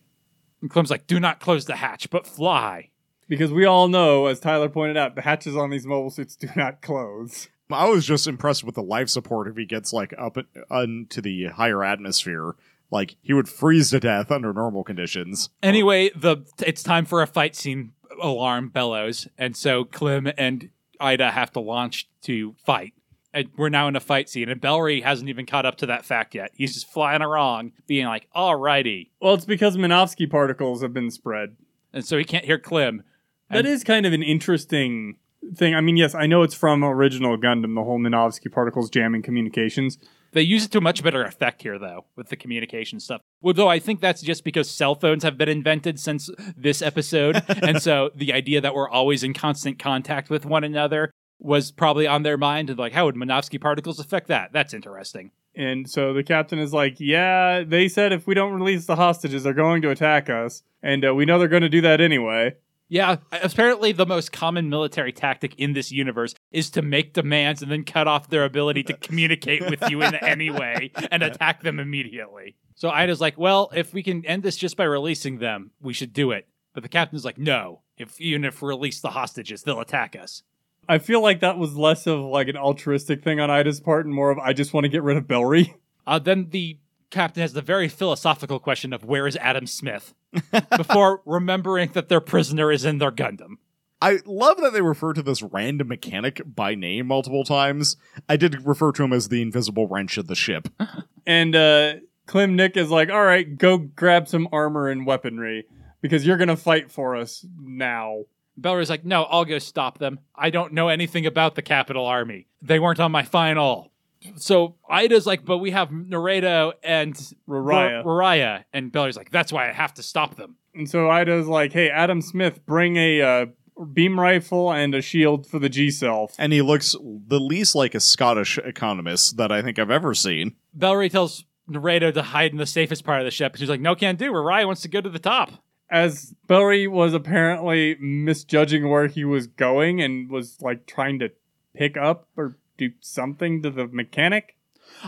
[SPEAKER 1] And Klim's like, Do not close the hatch, but fly.
[SPEAKER 3] because we all know, as Tyler pointed out, the hatches on these mobile suits do not close.
[SPEAKER 2] I was just impressed with the life support if he gets like up uh, into the higher atmosphere. Like he would freeze to death under normal conditions.
[SPEAKER 1] Anyway, the it's time for a fight scene. Alarm bellows, and so Klim and Ida have to launch to fight. And we're now in a fight scene, and Bellri hasn't even caught up to that fact yet. He's just flying around, being like, "Alrighty,"
[SPEAKER 3] Well, it's because Minovsky particles have been spread.
[SPEAKER 1] and so he can't hear Klim.
[SPEAKER 3] That
[SPEAKER 1] And-
[SPEAKER 3] is kind of an interesting thing. I mean, yes, I know it's from original Gundam, the whole Minovsky particles jamming communications.
[SPEAKER 1] They use it to a much better effect here, though, with the communication stuff. Although I think that's just because cell phones have been invented since this episode. and so the idea that we're always in constant contact with one another was probably on their mind. And like, how would Minovsky particles affect that? That's interesting.
[SPEAKER 3] And so the captain is like, "Yeah, they said if we don't release the hostages, they're going to attack us, and uh, we know they're going to do that anyway."
[SPEAKER 1] Yeah, apparently the most common military tactic in this universe is to make demands and then cut off their ability to communicate with you in any way and attack them immediately. So Ida's like, well, if we can end this just by releasing them, we should do it. But the captain's like, no, if even if we release the hostages, they'll attack us.
[SPEAKER 3] I feel like that was less of like an altruistic thing on Ida's part and more of I just want to get rid of Bellri.
[SPEAKER 1] Uh, then the captain has the very philosophical question of where is Adam Smith before remembering that their prisoner is in their Gundam.
[SPEAKER 2] I love that they refer to this random mechanic by name multiple times. I did refer to him as the invisible wrench of the ship.
[SPEAKER 3] And uh Klim Nick is like, "All right, go grab some armor and weaponry because you're going to fight for us now."
[SPEAKER 1] Bellri's like, no, I'll go stop them. I don't know anything about the Capital Army. They weren't on my final. So Ida's like, but we have Noredo and
[SPEAKER 3] Raraiya.
[SPEAKER 1] Raraiya. And Bellri's like, that's why I have to stop them.
[SPEAKER 3] And so Ida's like, "Hey, Adam Smith, bring a uh, beam rifle and a shield for the G self."
[SPEAKER 2] And he looks the least like a Scottish economist that I think I've ever seen.
[SPEAKER 1] Bellri tells Noredo to hide in the safest part of the ship. She's like, no, can't do. Raraiya wants to go to the top.
[SPEAKER 3] As Bellri was apparently misjudging where he was going and was like trying to pick up or do something to the mechanic.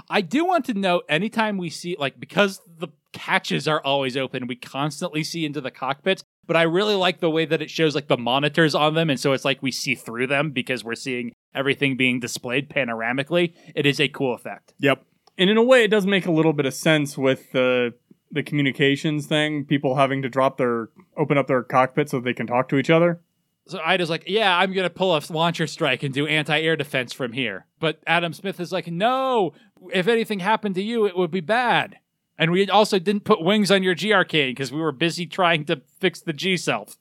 [SPEAKER 1] I do want to note anytime we see, like, because the catches are always open, we constantly see into the cockpits. But I really like the way that it shows, like, the monitors on them. And so it's like we see through them because we're seeing everything being displayed panoramically. It is a cool effect.
[SPEAKER 2] Yep.
[SPEAKER 3] And in a way, it does make a little bit of sense with the the communications thing. People having to drop their open up their cockpit so they can talk to each other.
[SPEAKER 1] So Ida's like, yeah, I'm going to pull a launcher strike and do anti air defense from here. But Adam Smith is like, no, if anything happened to you, it would be bad. And we also didn't put wings on your G Arcane because we were busy trying to fix the G self.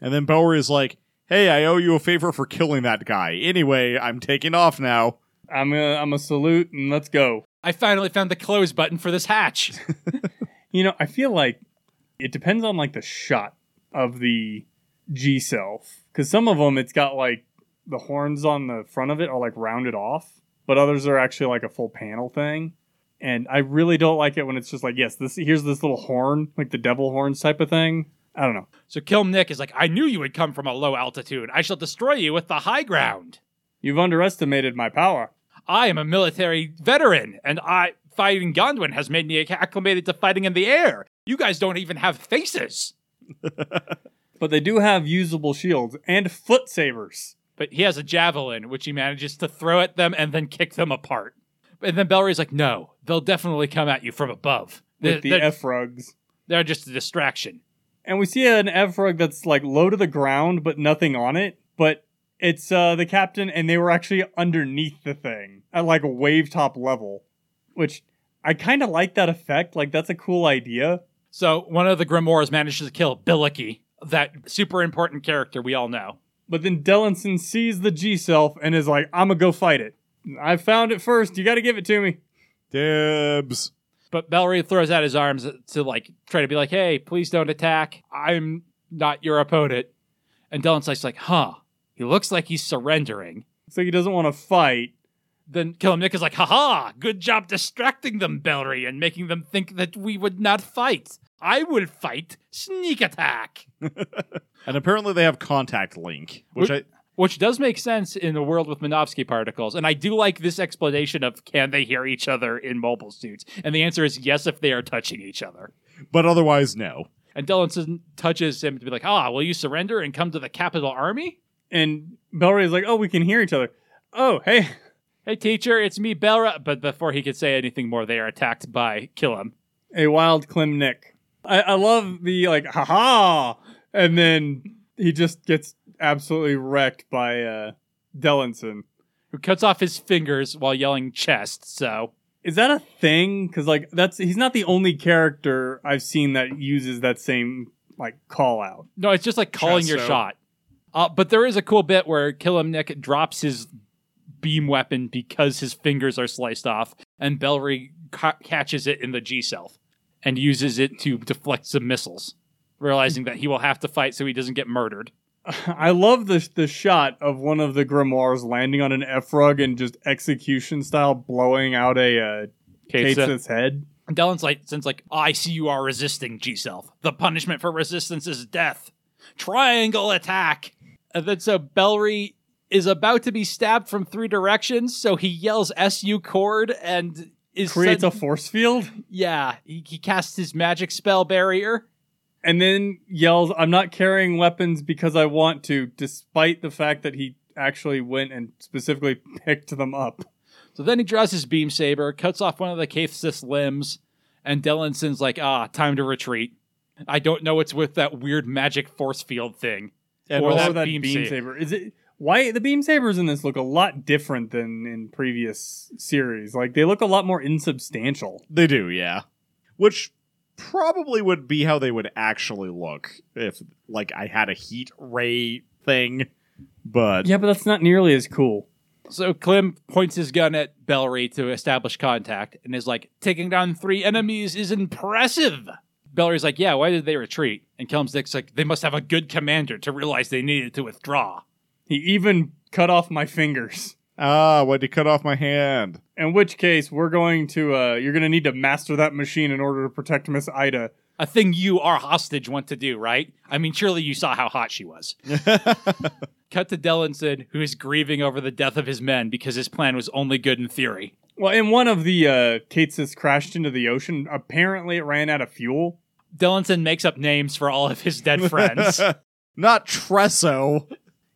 [SPEAKER 2] And then Bellri is like, "Hey, I owe you a favor for killing that guy. Anyway, I'm taking off now."
[SPEAKER 3] I'm a I'm a salute and let's go.
[SPEAKER 1] I finally found the close button for this hatch.
[SPEAKER 3] You know, I feel like it depends on like the shot of the G self because some of them it's got like the horns on the front of it are like rounded off, but others are actually like a full panel thing. And I really don't like it when it's just like, yes, this here's this little horn, like the devil horns type of thing. I don't know.
[SPEAKER 1] so Klim Nick is like, I knew you would come from a low altitude. I shall destroy you with the high ground.
[SPEAKER 3] You've underestimated my power.
[SPEAKER 1] I am a military veteran, and I fighting Gondwan has made me acclimated to fighting in the air. You guys don't even have faces.
[SPEAKER 3] But they do have usable shields and foot sabers.
[SPEAKER 1] But he has a javelin, which he manages to throw at them and then kick them apart. And then Bellri's like, no, they'll definitely come at you from above. They're,
[SPEAKER 3] With the
[SPEAKER 1] they're,
[SPEAKER 3] F rugs.
[SPEAKER 1] they're just a distraction.
[SPEAKER 3] And we see an F rug that's like low to the ground, but nothing on it. But it's uh, the captain, and they were actually underneath the thing at like a wave top level, which I kind of like that effect. Like that's a cool idea.
[SPEAKER 1] So one of the Grimoires manages to kill Billicky, that super important character we all know.
[SPEAKER 3] But then Dellensen sees the G self and is like, "I'm gonna go fight it. I found it first. You got to give it to me."
[SPEAKER 2] Dibs.
[SPEAKER 1] But Bellri throws out his arms to like try to be like, "Hey, please don't attack. I'm not your opponent." And Dylan's like, "Huh? He looks like he's surrendering."
[SPEAKER 3] So he doesn't want to fight.
[SPEAKER 1] Then Klim Nick is like, "Haha! Good job distracting them, Bellry, and making them think that we would not fight. I will fight sneak attack."
[SPEAKER 2] And apparently they have contact link, which I
[SPEAKER 1] Which does make sense in a world with Minovsky particles. And I do like this explanation of can they hear each other in mobile suits? And the answer is yes if they are touching each other.
[SPEAKER 2] but otherwise no.
[SPEAKER 1] And Dylan touches him to be like, ah, will you surrender and come to the capital army?
[SPEAKER 3] And Bellri is like, "Oh, we can hear each other." Oh, hey,
[SPEAKER 1] Hey, teacher, it's me, Bellri. But before he could say anything more, they are attacked by Klim.
[SPEAKER 3] A wild Klim Nick. I, I love the like, haha, and then he just gets absolutely wrecked by uh, Dellensen.
[SPEAKER 1] who cuts off his fingers while yelling chest. So
[SPEAKER 3] Is that a thing? Because like that's he's not the only character I've seen that uses that same like call out.
[SPEAKER 1] no, it's just like calling your
[SPEAKER 2] Chesto.
[SPEAKER 1] shot. Uh, but there is a cool bit where Klim Nick drops his beam weapon because his fingers are sliced off, and Bellri ca- catches it in the G self and uses it to deflect some missiles, realizing that he will have to fight so he doesn't get murdered.
[SPEAKER 3] I love the the shot of one of the grimoires landing on an F rug and just execution style blowing out a uh,
[SPEAKER 1] Cat Sith-
[SPEAKER 3] Kate's head.
[SPEAKER 1] Dylan's like, since like, I see you are resisting G self. The punishment for resistance is death. Triangle attack. And then so Bellri is about to be stabbed from three directions, so he yells SU cord and is
[SPEAKER 3] Creates
[SPEAKER 1] sent-
[SPEAKER 3] a force field
[SPEAKER 1] yeah. He, he casts his magic spell barrier.
[SPEAKER 3] and then yells, "I'm not carrying weapons because I want to," despite the fact that he actually went and specifically picked them up.
[SPEAKER 1] So then he draws his beam saber, cuts off one of the Cat Siths limbs, and Dellensen's like, ah, time to retreat. I don't know what's with that weird magic force field thing.
[SPEAKER 2] And
[SPEAKER 1] Or that
[SPEAKER 3] that,
[SPEAKER 1] beam
[SPEAKER 3] beam,
[SPEAKER 1] sa-
[SPEAKER 3] saber. Is it why the beam sabers in this look a lot different than in previous series? Like they look a lot more insubstantial.
[SPEAKER 2] They do, yeah. Which probably would be how they would actually look if, like, I had a heat ray thing. But
[SPEAKER 3] Yeah, but that's not nearly as cool.
[SPEAKER 1] So Klim points his gun at Bellri to establish contact and is like, taking down three enemies is impressive. Bellri's like, yeah, why did they retreat? And Klim Nick's like, they must have a good commander to realize they needed to withdraw.
[SPEAKER 3] He even cut off my fingers.
[SPEAKER 2] ah, why'd you cut off my hand?
[SPEAKER 3] In which case, we're going to uh you're gonna need to master that machine in order to protect Miss Ida.
[SPEAKER 1] A thing you, our hostage, want to do, right? I mean, surely you saw how hot she was. Cut to Dellensen, who is grieving over the death of his men because his plan was only good in theory.
[SPEAKER 3] Well, in one of the uh Kate's crashed into the ocean, apparently it ran out of fuel.
[SPEAKER 1] Dellensen makes up names for all of his dead friends.
[SPEAKER 2] Not Tresso.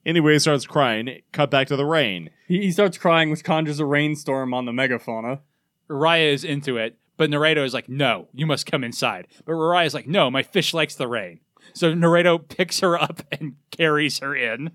[SPEAKER 2] Anyway, he starts crying. Cut back to the rain.
[SPEAKER 3] He, he starts crying, which conjures a rainstorm on the megafauna.
[SPEAKER 1] Raya is into it, but Noredo is like, no, you must come inside. But Raya is like, no, my fish likes the rain. So Noredo picks her up and carries her in.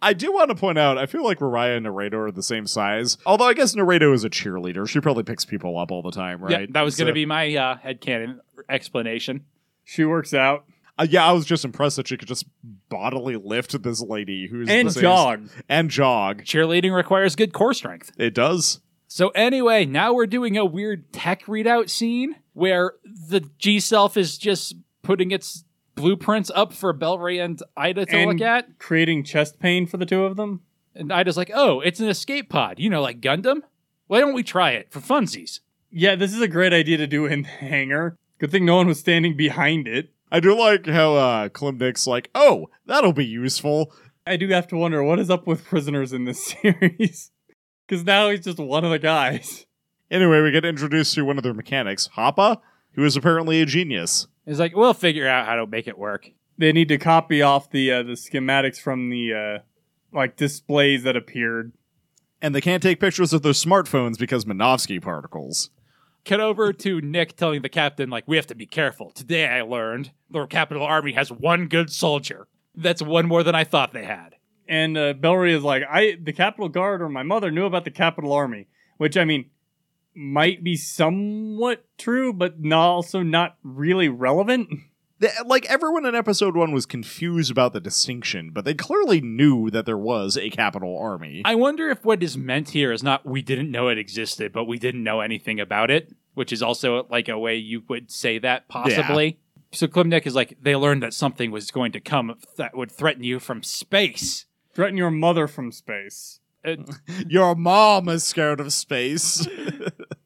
[SPEAKER 2] I do want to point out, I feel like Raya and Noredo are the same size. Although I guess Noredo is a cheerleader. She probably picks people up all the time, right?
[SPEAKER 1] Yeah, that was going to be my uh, headcanon explanation.
[SPEAKER 3] She works out
[SPEAKER 2] Uh, yeah, I was just impressed that she could just bodily lift this lady who's
[SPEAKER 3] and
[SPEAKER 2] the same-
[SPEAKER 3] jog.
[SPEAKER 2] and jog.
[SPEAKER 1] Cheerleading requires good core strength.
[SPEAKER 2] It does.
[SPEAKER 1] So anyway, now we're doing a weird tech readout scene where the G self is just putting its blueprints up for Bellri and Ida to
[SPEAKER 3] And-
[SPEAKER 1] look at.
[SPEAKER 3] creating chest pain for the two of them.
[SPEAKER 1] And Ida's like, oh, it's an escape pod. You know, like Gundam? Why don't we try it for funsies?
[SPEAKER 3] Yeah, this is a great idea to do in the hangar. Good thing no one was standing behind it.
[SPEAKER 2] I do like how uh Klim Nick's like, oh, that'll be useful.
[SPEAKER 3] I do have to wonder what is up with prisoners in this series. Because now he's just one of the guys.
[SPEAKER 2] Anyway, we get introduced to one of their mechanics, Hoppa, who is apparently a genius.
[SPEAKER 1] He's like, we'll figure out how to make it work.
[SPEAKER 3] They need to copy off the uh, the schematics from the uh, like displays that appeared.
[SPEAKER 2] And they can't take pictures of their smartphones because Minovsky particles.
[SPEAKER 1] Cut over to Nick telling the captain, like, we have to be careful. Today I learned the Capital Army has one good soldier. That's one more than I thought they had.
[SPEAKER 3] And uh, Bellri is like, I the Capital Guard or my mother knew about the Capital Army, which I mean might be somewhat true, but not, also not really relevant.
[SPEAKER 2] They- like everyone in episode one was confused about the distinction, but they clearly knew that there was a capital army.
[SPEAKER 1] I wonder if what is meant here is not we didn't know it existed, but we didn't know anything about it, which is also like a way you would say that possibly. So Klim Nick is like, they learned that something was going to come that would threaten you from space.
[SPEAKER 3] Threaten your mother from space.
[SPEAKER 1] Uh,
[SPEAKER 2] Your mom is scared of space.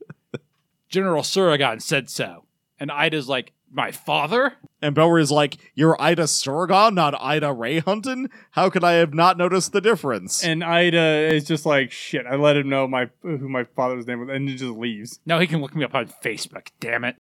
[SPEAKER 1] General Surugan said so. And Ida's like, my father?
[SPEAKER 2] and Bellri is like, You're Ida Sturgon, not Ida Ray Hunton? How could I have not noticed the difference?
[SPEAKER 3] And Ida is just like, shit, I let him know my who my father's name was, and he just leaves.
[SPEAKER 1] Now he can look me up on Facebook, damn it.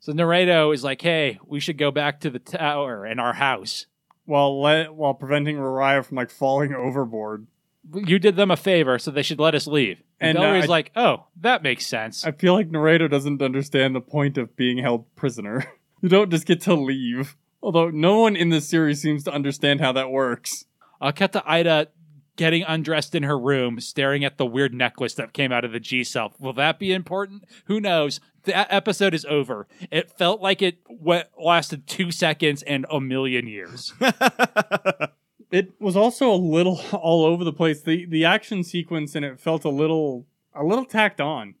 [SPEAKER 1] So Noredo is like, hey, we should go back to the tower and our house.
[SPEAKER 3] While let while preventing Raraiya from like falling overboard.
[SPEAKER 1] You did them a favor, so they should let us leave. And,
[SPEAKER 3] And, uh, I-
[SPEAKER 1] like, oh, that makes sense.
[SPEAKER 3] I feel like Noredo doesn't understand the point of being held prisoner. you don't just get to leave. Although no one in this series seems to understand how that works.
[SPEAKER 1] I'll cut to Ida getting undressed in her room, staring at the weird necklace that came out of the G self. Will that be important? Who knows? That episode is over. It felt like it went, lasted two seconds and a million years.
[SPEAKER 3] It was also a little all over the place. The the action sequence in it felt a little a little tacked on.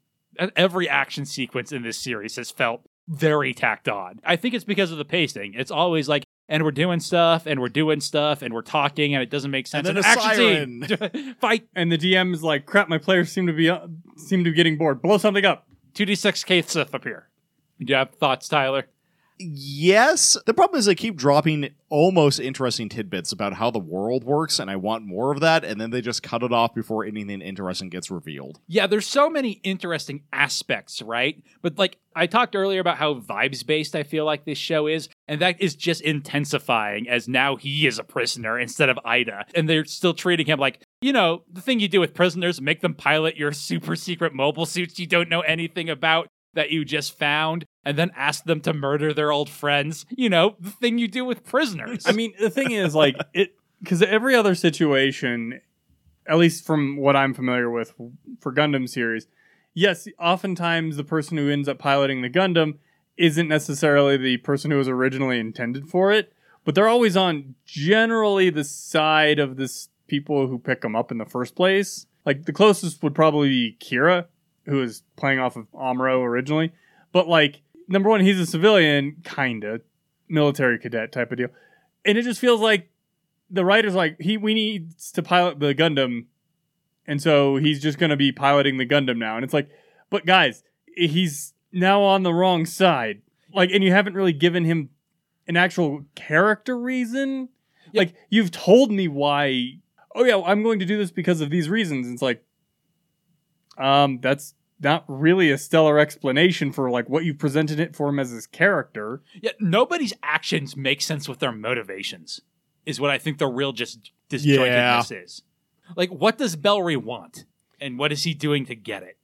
[SPEAKER 1] Every action sequence in this series has felt very tacked on. I think it's because of the pacing. It's always like, and we're doing stuff, and we're doing stuff, and we're talking, and it doesn't make sense.
[SPEAKER 2] then a
[SPEAKER 1] action scene, fight.
[SPEAKER 3] And the DM is like, "Crap, my players seem to be uh, seem to be getting bored. Blow something up."
[SPEAKER 1] 2d6 Cat Sith appear. Do you have thoughts, Tyler?
[SPEAKER 2] Yes. The problem is they keep dropping almost interesting tidbits about how the world works, and I want more of that, and then they just cut it off before anything interesting gets revealed.
[SPEAKER 1] Yeah, there's so many interesting aspects, right? But like I talked earlier about how vibes based I feel like this show is, and that is just intensifying as now he is a prisoner instead of Ida. And they're still treating him like, you know, the thing you do with prisoners, make them pilot your super secret mobile suits you don't know anything about that you just found, and then ask them to murder their old friends. You know, the thing you do with prisoners.
[SPEAKER 3] I mean, the thing is, like, it because every other situation, at least from what I'm familiar with for Gundam series, yes, oftentimes the person who ends up piloting the Gundam isn't necessarily the person who was originally intended for it, but they're always on generally the side of this people who pick them up in the first place. Like the closest would probably be Kira, who is playing off of Amuro originally, but like number one, he's a civilian, kinda military cadet type of deal, and it just feels like the writer's like he we needs to pilot the Gundam, and so he's just gonna be piloting the Gundam now, and it's like, but guys, he's now on the wrong side, like, and you haven't really given him an actual character reason.
[SPEAKER 1] Yeah.
[SPEAKER 3] Like you've told me why. Oh yeah, I'm going to do this because of these reasons. It's like, um, that's not really a stellar explanation for like what you presented it for him as his character.
[SPEAKER 1] Yeah, nobody's actions make sense with their motivations, is what I think the real just disjointedness is. Like, what does Bellri want? And what is he doing to get it?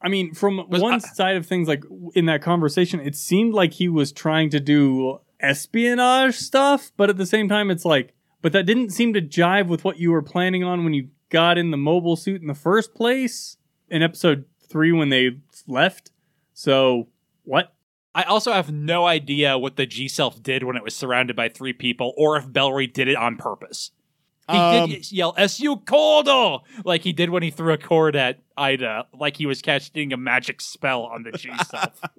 [SPEAKER 3] I mean, from
[SPEAKER 1] Was-
[SPEAKER 3] one
[SPEAKER 1] I-
[SPEAKER 3] side of things, like in that conversation, it seemed like he was trying to do espionage stuff, but at the same time, it's like, but that didn't seem to jive with what you were planning on when you got in the mobile suit in the first place in episode three when they left. So, what?
[SPEAKER 1] I also have no idea what the G Self did when it was surrounded by three people, or if Bellri did it on purpose. He
[SPEAKER 2] Um,
[SPEAKER 1] did yell "SU Cordo" like he did when he threw a cord at Ida, like he was casting a magic spell on the G Self.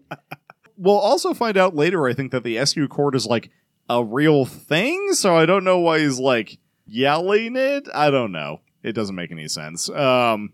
[SPEAKER 2] We'll also find out later, I think, that the SU cord is like a real thing, so I don't know why he's like yelling it. I don't know. It doesn't make any sense. Um,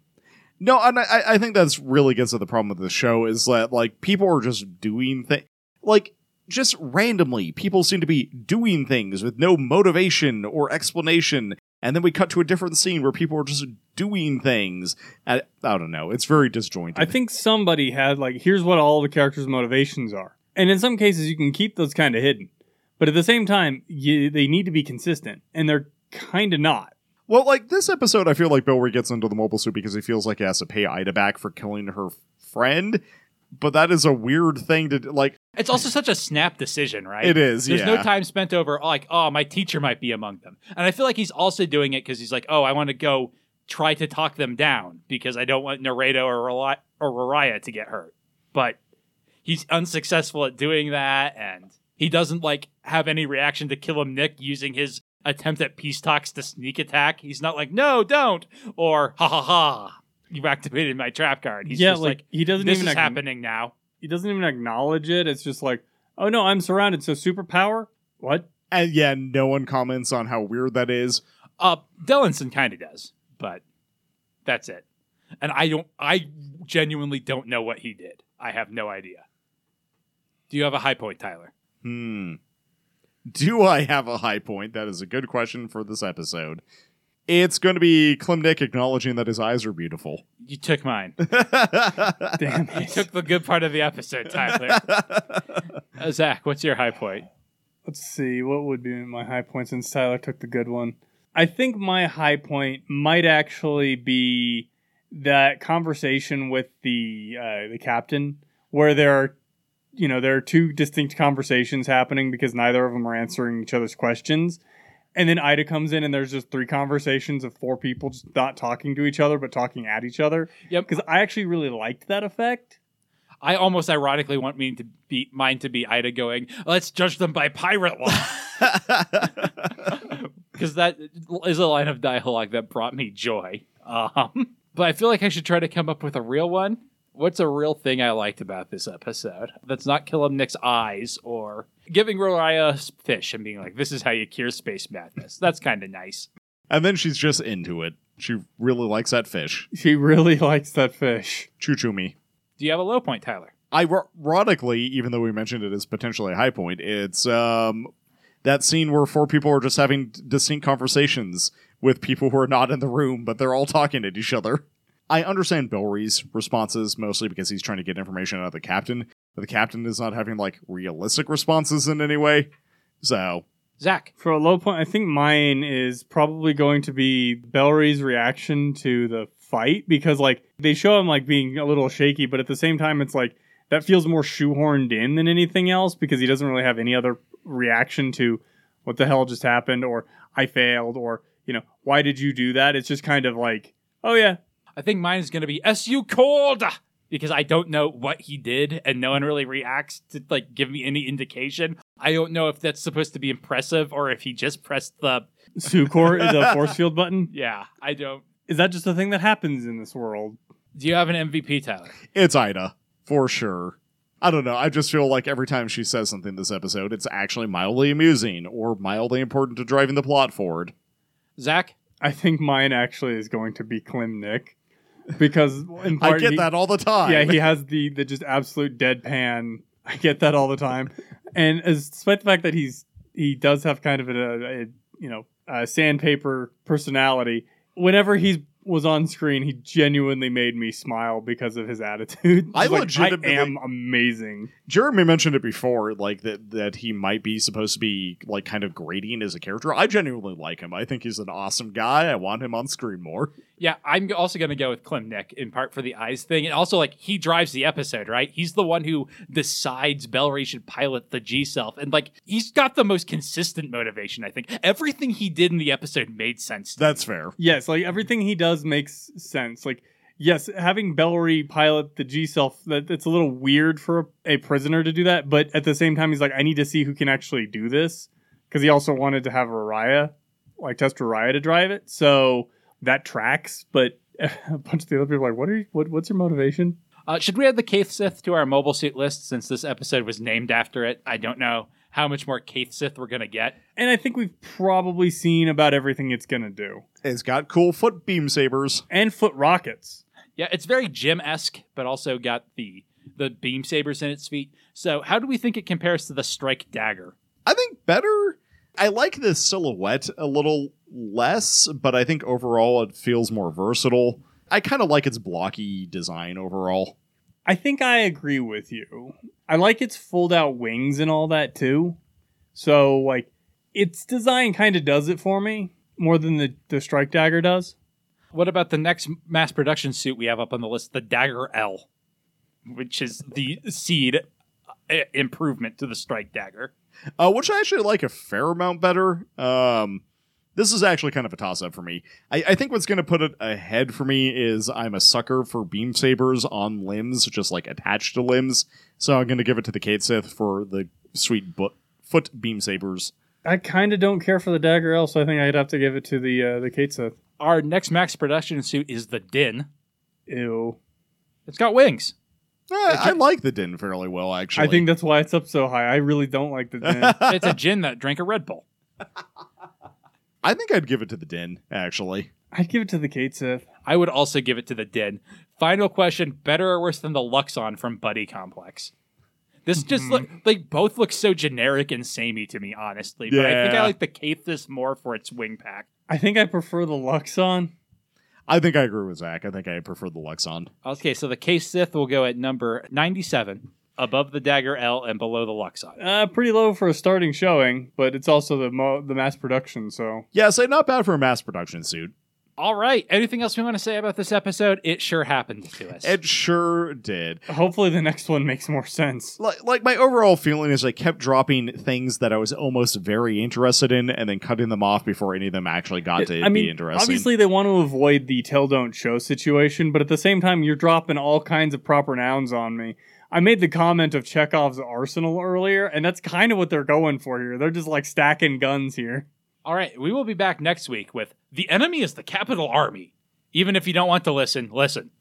[SPEAKER 2] no, and I, I think that's really gets to the problem with the show is that like people are just doing things like just randomly. People seem to be doing things with no motivation or explanation, and then we cut to a different scene where people are just doing things. I, I don't know. It's very disjointed.
[SPEAKER 3] I think somebody had like, here's what all the characters' motivations are, and in some cases, you can keep those kind of hidden, but at the same time, you, they need to be consistent, and they're kind of not.
[SPEAKER 2] Well, like this episode, I feel like Bellri gets into the mobile suit because he feels like he has to pay Ida back for killing her friend. But that is a weird thing to like.
[SPEAKER 1] It's also such a snap decision, right?
[SPEAKER 2] It is,
[SPEAKER 1] There's
[SPEAKER 2] yeah.
[SPEAKER 1] no time spent over like, oh, my teacher might be among them, and I feel like he's also doing it because he's like, oh, I want to go try to talk them down because I don't want Noredo or Reli- or Raraiya to get hurt. But he's unsuccessful at doing that, and he doesn't like have any reaction to Klim Nick using his attempt at peace talks to sneak attack. He's not like, no, don't, or ha ha ha, you've activated my trap card. He's
[SPEAKER 3] yeah,
[SPEAKER 1] just
[SPEAKER 3] like,
[SPEAKER 1] like,
[SPEAKER 3] he doesn't
[SPEAKER 1] this
[SPEAKER 3] even
[SPEAKER 1] is
[SPEAKER 3] ac-
[SPEAKER 1] happening now.
[SPEAKER 3] He doesn't even acknowledge it. It's just like, oh no, I'm surrounded. So superpower? What?
[SPEAKER 2] And yeah, no one comments on how weird that is.
[SPEAKER 1] Uh, Dellensen kind of does, but that's it. And I don't. I genuinely don't know what he did. I have no idea. Do you have a high point, Tyler?
[SPEAKER 2] Hmm. Do I have a high point? That is a good question for this episode. It's going to be Klim Nick acknowledging that his eyes are beautiful.
[SPEAKER 1] You took mine.
[SPEAKER 3] Damn
[SPEAKER 1] You
[SPEAKER 3] it.
[SPEAKER 1] took the good part of the episode, Tyler. Uh, Zach, what's your high point?
[SPEAKER 3] Let's see. What would be my high point since Tyler took the good one? I think my high point might actually be that conversation with the uh, the captain, where there are, you know, there are two distinct conversations happening because neither of them are answering each other's questions, and then Ida comes in and there's just three conversations of four people just not talking to each other but talking at each other.
[SPEAKER 1] Yep.
[SPEAKER 3] Because I actually really liked that effect.
[SPEAKER 1] I almost ironically want me to be mine to be Ida going, let's judge them by pirate law. Because that is a line of dialogue that brought me joy. Um, but I feel like I should try to come up with a real one. What's a real thing I liked about this episode? That's not Klim Nick's eyes or giving Raraiya fish and being like, this is how you cure space madness. That's kind of nice.
[SPEAKER 2] and then she's just into it. She really likes that fish.
[SPEAKER 3] She really likes that fish.
[SPEAKER 2] Choo choo me.
[SPEAKER 1] Do you have a low point, Tyler?
[SPEAKER 2] Ironically, even though we mentioned it as potentially a high point, it's um, that scene where four people are just having distinct conversations with people who are not in the room, but they're all talking at each other. I understand Bellri's responses mostly because he's trying to get information out of the captain, but the captain is not having like realistic responses in any way. So
[SPEAKER 1] Zach.
[SPEAKER 3] For a low point, I think mine is probably going to be Bellri's reaction to the fight because, like, they show him like being a little shaky, but at the same time, it's like that feels more shoehorned in than anything else because he doesn't really have any other reaction to what the hell just happened or I failed or you know why did you do that? It's just kind of like, oh yeah,
[SPEAKER 1] I think mine is going to be SU cold because I don't know what he did and no one really reacts to like give me any indication. I don't know if that's supposed to be impressive or if he just pressed the
[SPEAKER 3] Sucor is a force field button.
[SPEAKER 1] yeah, I don't.
[SPEAKER 3] Is that just a thing that happens in this world?
[SPEAKER 1] Do you have an MVP, Tyler?
[SPEAKER 2] it's Ida for sure. I don't know. I just feel like every time she says something this episode, it's actually mildly amusing or mildly important to driving the plot forward.
[SPEAKER 1] Zach?
[SPEAKER 3] I think mine actually is going to be Klim Nick because in part
[SPEAKER 2] I get
[SPEAKER 3] he-
[SPEAKER 2] that all the time.
[SPEAKER 3] Yeah, he has the the just absolute deadpan. I get that all the time, and as despite the fact that he's he does have kind of a, a you know a sandpaper personality. Whenever he was on screen, he genuinely made me smile because of his attitude.
[SPEAKER 2] I
[SPEAKER 3] Just like,
[SPEAKER 2] legitimately-
[SPEAKER 3] I am amazing.
[SPEAKER 2] Jeremy mentioned it before, like that that he might be supposed to be like kind of grating as a character. I genuinely like him. I think he's an awesome guy. I want him on screen more.
[SPEAKER 1] Yeah, I'm also going to go with Klim Nick in part for the eyes thing. And also, like, he drives the episode, right? He's the one who decides Bellri should pilot the G Self. And, like, he's got the most consistent motivation, I think. Everything he did in the episode made sense. to
[SPEAKER 2] That's
[SPEAKER 1] me.
[SPEAKER 2] fair.
[SPEAKER 3] Yes, like everything he does makes sense. Like yes, having Bellri pilot the G self that it's a little weird for a, a prisoner to do that, but at the same time he's like I need to see who can actually do this because he also wanted to have Raya like test Raya to drive it. So that tracks, but a bunch of the other people are like what are you, what what's your motivation?
[SPEAKER 1] Uh, should we add the Cat Sith to our mobile suit list since this episode was named after it? I don't know how much more Cat Sith we're going to get.
[SPEAKER 3] And I think we've probably seen about everything it's going to do.
[SPEAKER 2] It's got cool foot beam sabers.
[SPEAKER 3] And foot rockets.
[SPEAKER 1] Yeah, it's very Jim esque, but also got the the beam sabers in its feet. So, how do we think it compares to the Strike Dagger?
[SPEAKER 2] I think better. I like the silhouette a little less, but I think overall it feels more versatile. I kind of like its blocky design overall.
[SPEAKER 3] I think I agree with you. I like its fold out wings and all that too. So like its design kind of does it for me more than the, the strike dagger does.
[SPEAKER 1] What about the next mass production suit we have up on the list, the Dagger L, which is the seed uh, improvement to the Strike Dagger?
[SPEAKER 2] uh, which I actually like a fair amount better. Um, this is actually kind of a toss up for me. I, I think what's going to put it ahead for me is I'm a sucker for beam sabers on limbs, just like attached to limbs. So I'm going to give it to the Cat Sith for the sweet bu- foot beam sabers.
[SPEAKER 3] I kind of don't care for the dagger L, so I think I'd have to give it to the uh, the Cat Sith.
[SPEAKER 1] Our next max production suit is the Din.
[SPEAKER 3] Ew.
[SPEAKER 1] It's got wings.
[SPEAKER 2] Eh, I like the Din fairly well, actually.
[SPEAKER 3] I think that's why it's up so high. I really don't like the din.
[SPEAKER 1] It's a gin that drank a Red Bull.
[SPEAKER 2] I think I'd give it to the Din, actually.
[SPEAKER 3] I'd give it to the Cat Sith.
[SPEAKER 1] I would also give it to the Din. Final question: Better or worse than the Luxon from Buddy Complex? This just hmm. look like both look so generic and samey to me, honestly. But I think I
[SPEAKER 2] Yeah.
[SPEAKER 1] like the Cat Sith more for its wing pack.
[SPEAKER 3] I think I prefer the Luxon.
[SPEAKER 2] I think I agree with Zach. I think I prefer the Luxon.
[SPEAKER 1] Okay, so the Cat Sith will go at number 97. Above the dagger L and below the Luxon.
[SPEAKER 3] Uh, pretty low for a starting showing, but it's also the mo- the mass production. So
[SPEAKER 2] Yeah, say not bad for a mass production suit.
[SPEAKER 1] All right. Anything else we want to say about this episode? It sure happened to us.
[SPEAKER 2] It sure did.
[SPEAKER 3] hopefully the next one makes more sense.
[SPEAKER 2] Like, like my overall feeling is I kept dropping things that I was almost very interested in and then cutting them off before any of them actually got to
[SPEAKER 3] I
[SPEAKER 2] be
[SPEAKER 3] mean,
[SPEAKER 2] interesting.
[SPEAKER 3] obviously they want to avoid the tell don't show situation, but at the same time, you're dropping all kinds of proper nouns on me. I made the comment of Chekhov's arsenal earlier, and that's kind of what they're going for here. They're just like stacking guns here.
[SPEAKER 1] All right. We will be back next week with The Enemy is the Capital Army. Even if you don't want to listen, listen.